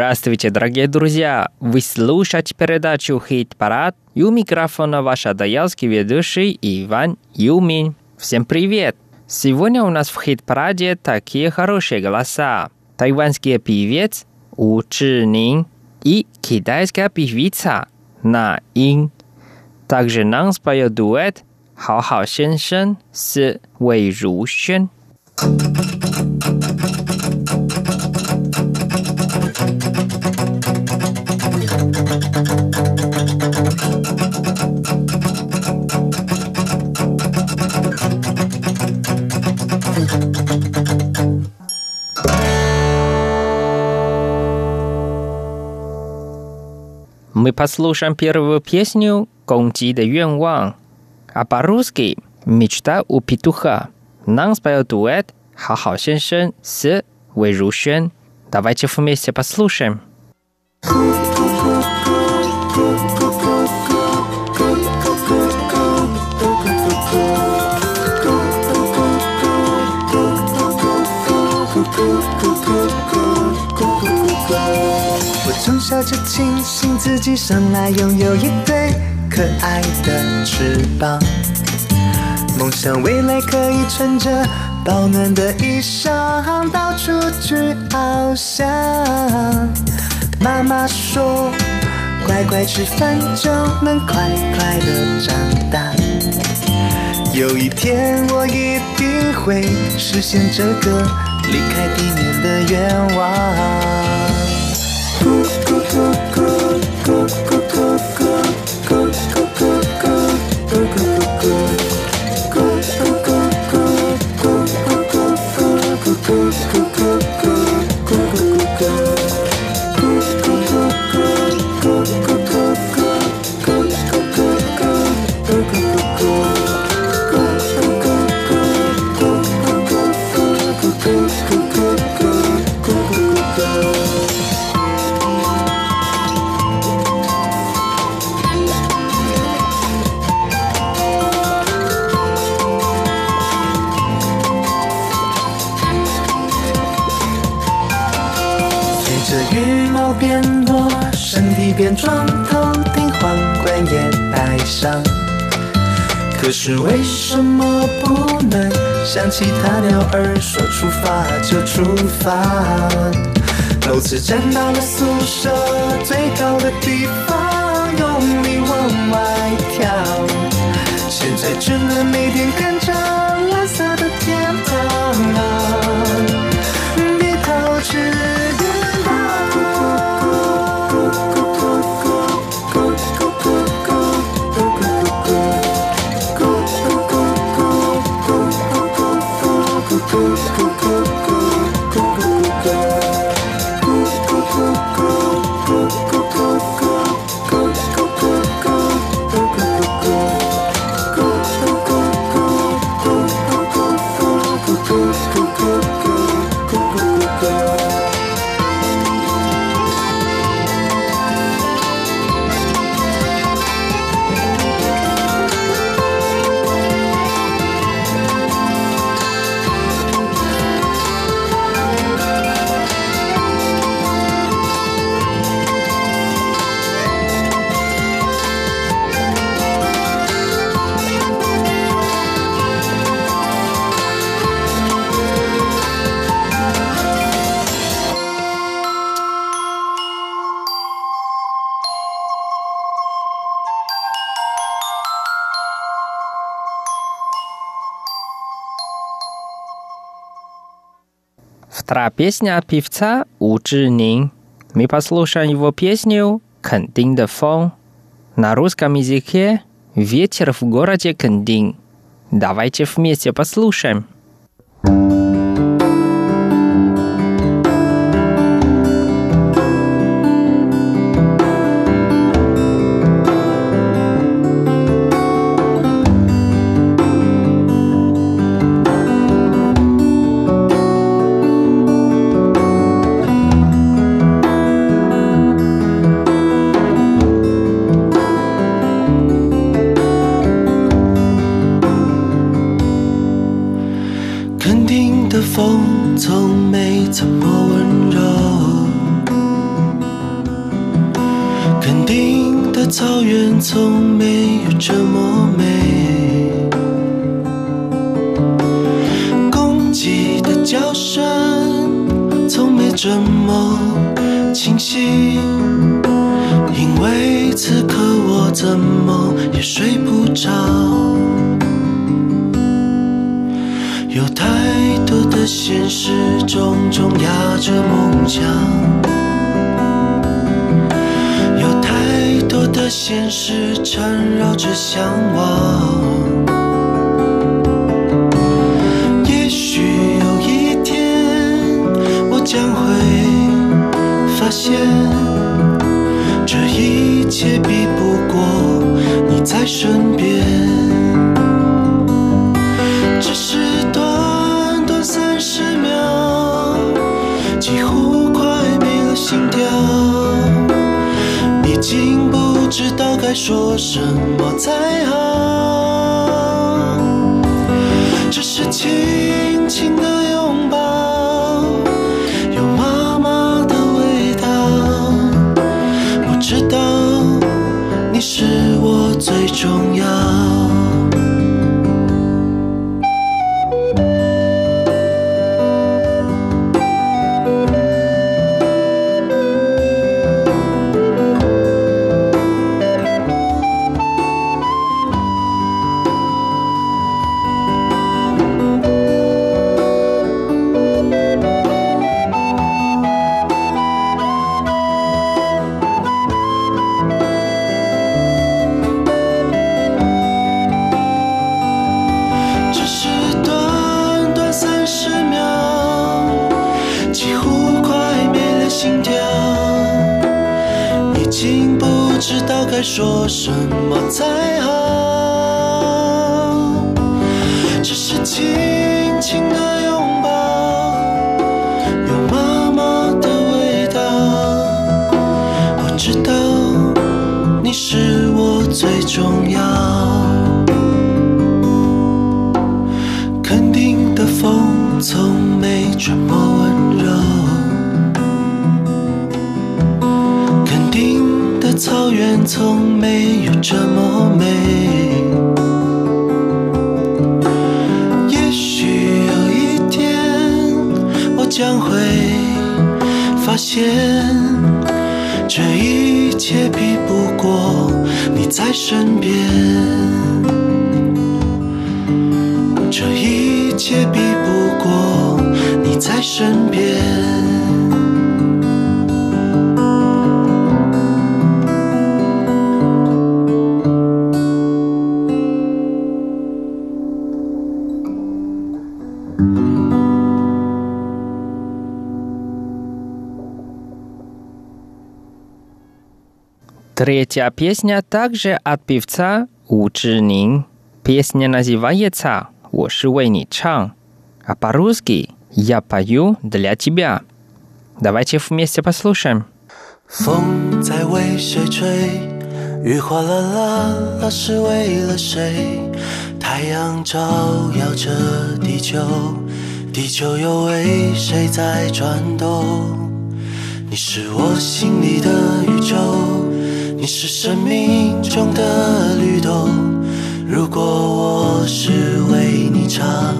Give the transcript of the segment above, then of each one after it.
Здравствуйте, дорогие друзья! Вы слушаете передачу «Хит-парад» и у микрофона ваш адаялский ведущий Иван Юмин. Всем привет! Сегодня у нас в «Хит-параде» такие хорошие голоса. Тайванский певец У Чжинин и китайская певица На Ин. Также нам споет дуэт «Хао Хао Сен Сен» с Вэй Ру Шен. Thank you. Мы послушаем первую песню «Гонги де Юэнван», а по-русски «Мечта у петуха». Нам споет дуэт «Хахао Сеншен» с Вэй Рушен. Давайте вместе послушаем. 笑着庆幸自己生来拥有一对可爱的翅膀，梦想未来可以穿着保暖的衣裳到处去翱翔。妈妈说，乖乖吃饭就能快快的长大。有一天我一定会实现这个离开地面的愿望。可是为什么不能像其他鸟儿说出发就出发？某次站到了宿舍最高的地方，用力往外跳。现在只能每天看着 Вторая песня певца У Чжинин. Мы послушаем его песню «Кандин де фон». На русском языке «Ветер в городе Кандин». Давайте вместе послушаем. thank you 清晰，因为此刻我怎么也睡不着，有太多的现实重重压着梦想。有太多的现实缠绕着向往。也许有一天，我将会发现，这一切比不过你在身边。只是短短三十秒，几乎快没了心跳。已经不知道该说什么才好，只是轻轻的几乎快没了心跳，已经不知道该说什么才好。只是轻轻的拥抱，有妈妈的味道。我知道你是我最重要。从没有这么美。也许有一天，我将会发现，这一切比不过你在身边。这一切比不过你在身边。Третья песня также от певца У Чжинин. Песня называется «我是为你唱», а по-русски «Я пою для тебя». Давайте вместе послушаем. 风在为谁吹？雨哗啦啦啦是为了谁？太阳照耀着地球，地球又为谁在转动？你是我心里的宇宙， 你是生命中的律动。如果我是为你唱，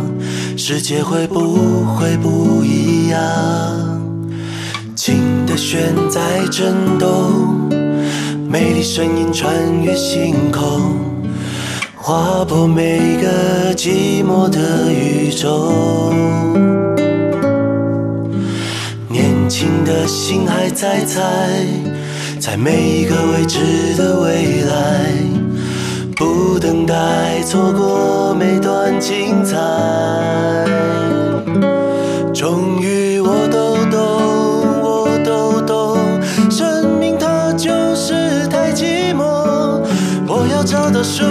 世界会不会不一样？琴的弦在震动，美丽声音穿越星空，划破每个寂寞的宇宙。年轻的心还在猜，在每一个未知的未来，不等待错过每段精彩。终于我都懂，我都懂，生命它就是太寂寞。我要找到书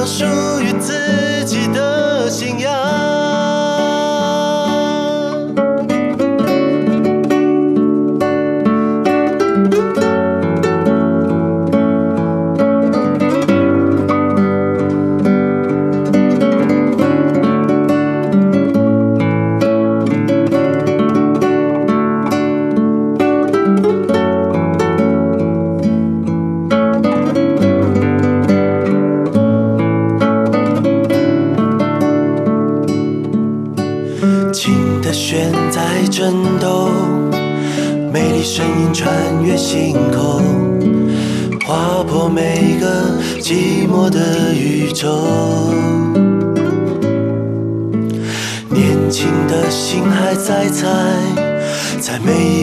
要找到属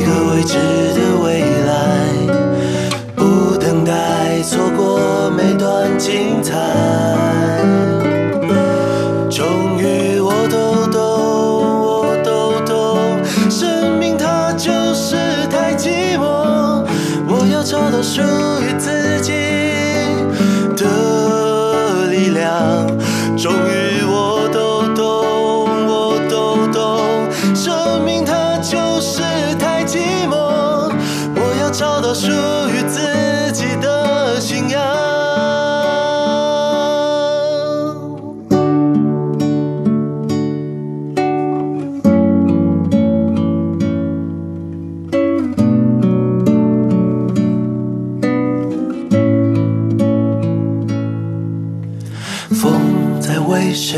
个未知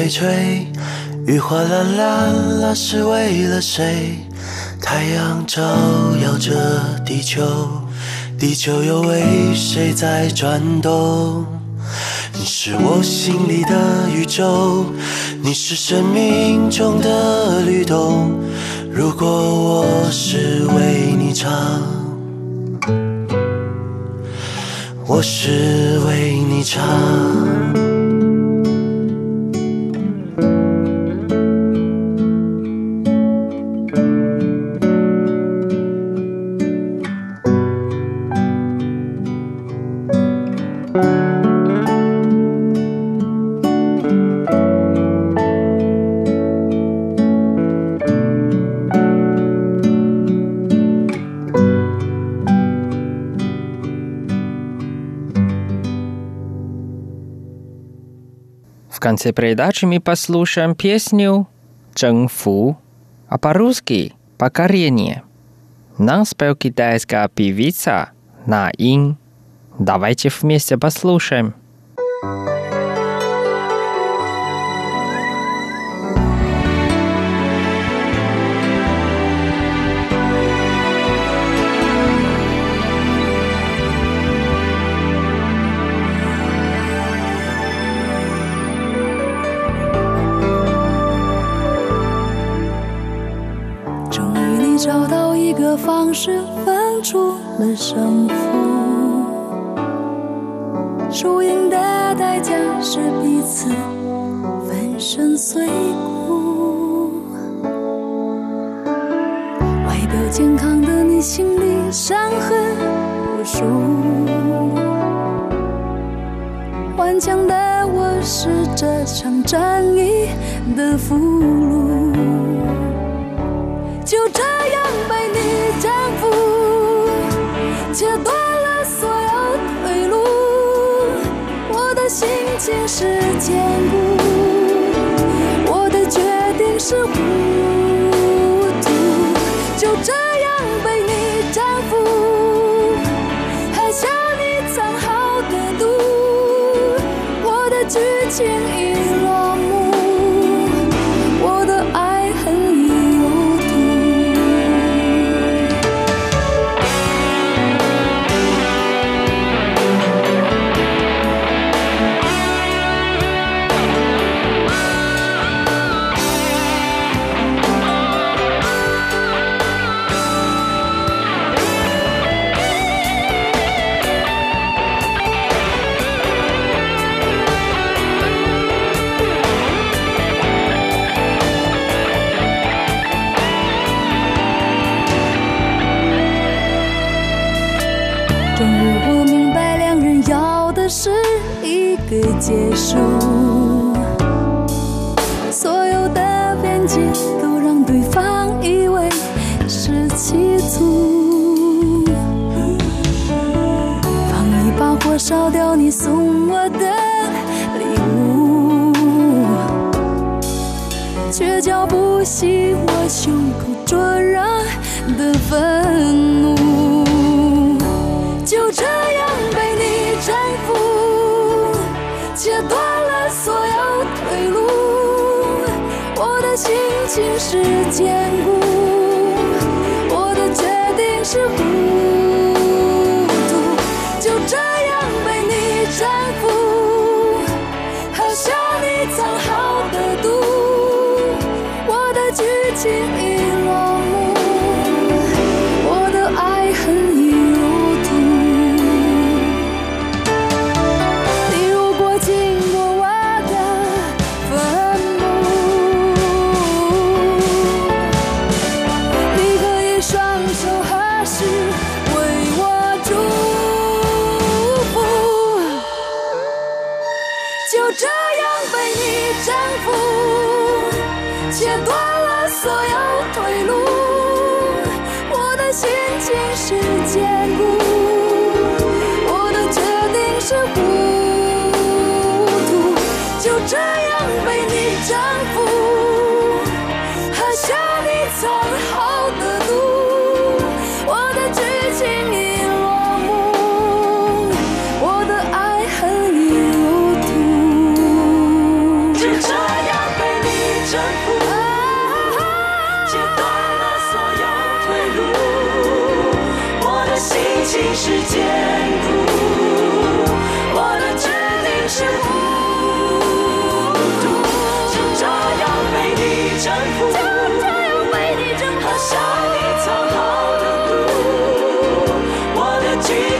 吹？雨哗啦啦啦是为了谁？太阳照耀着地球，地球又为谁在转动？你是我心里的宇宙，你是生命中的律动。如果我是为你唱，我是为你唱。В конце передачи мы послушаем песню «Чжэнфу», а по-русски «Покорение». Нам спел китайская певица На Ин. Давайте вместе послушаем. 个方式分出了胜负，输赢的代价是彼此粉身碎骨。外表健康的你，心里伤痕无数。顽强的我是这场战役的俘虏。就这样被你征服，切断了所有退路。我的心情是坚固，我的决定是糊涂。就这样被却浇不熄我胸口灼热的愤怒。就这样被你征服，切断了所有退路。我的心情是坚固，我的决定是糊就这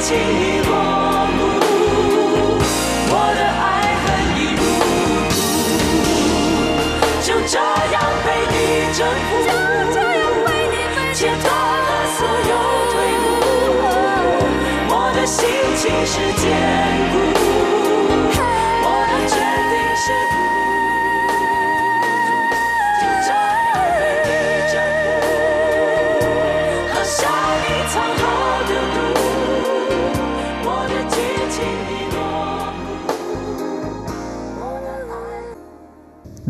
see.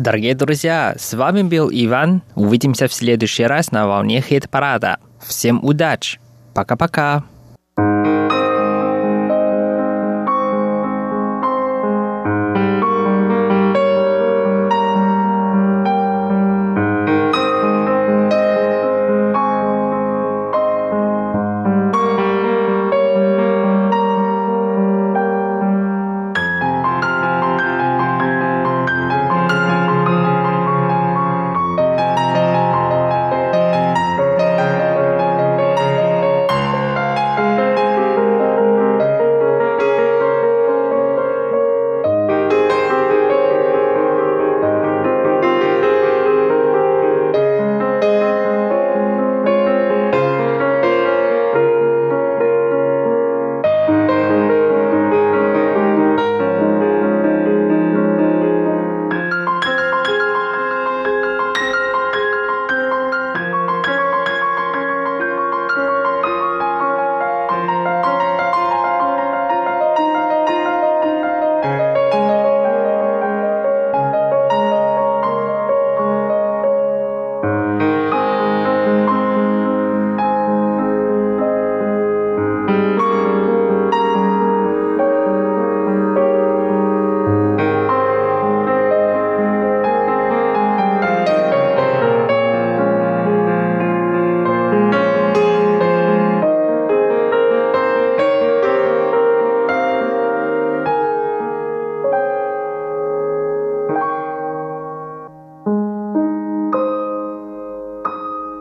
Дорогие друзья, с вами был Иван. Увидимся в следующий раз на волне хит-парада. Всем удачи! Пока-пока!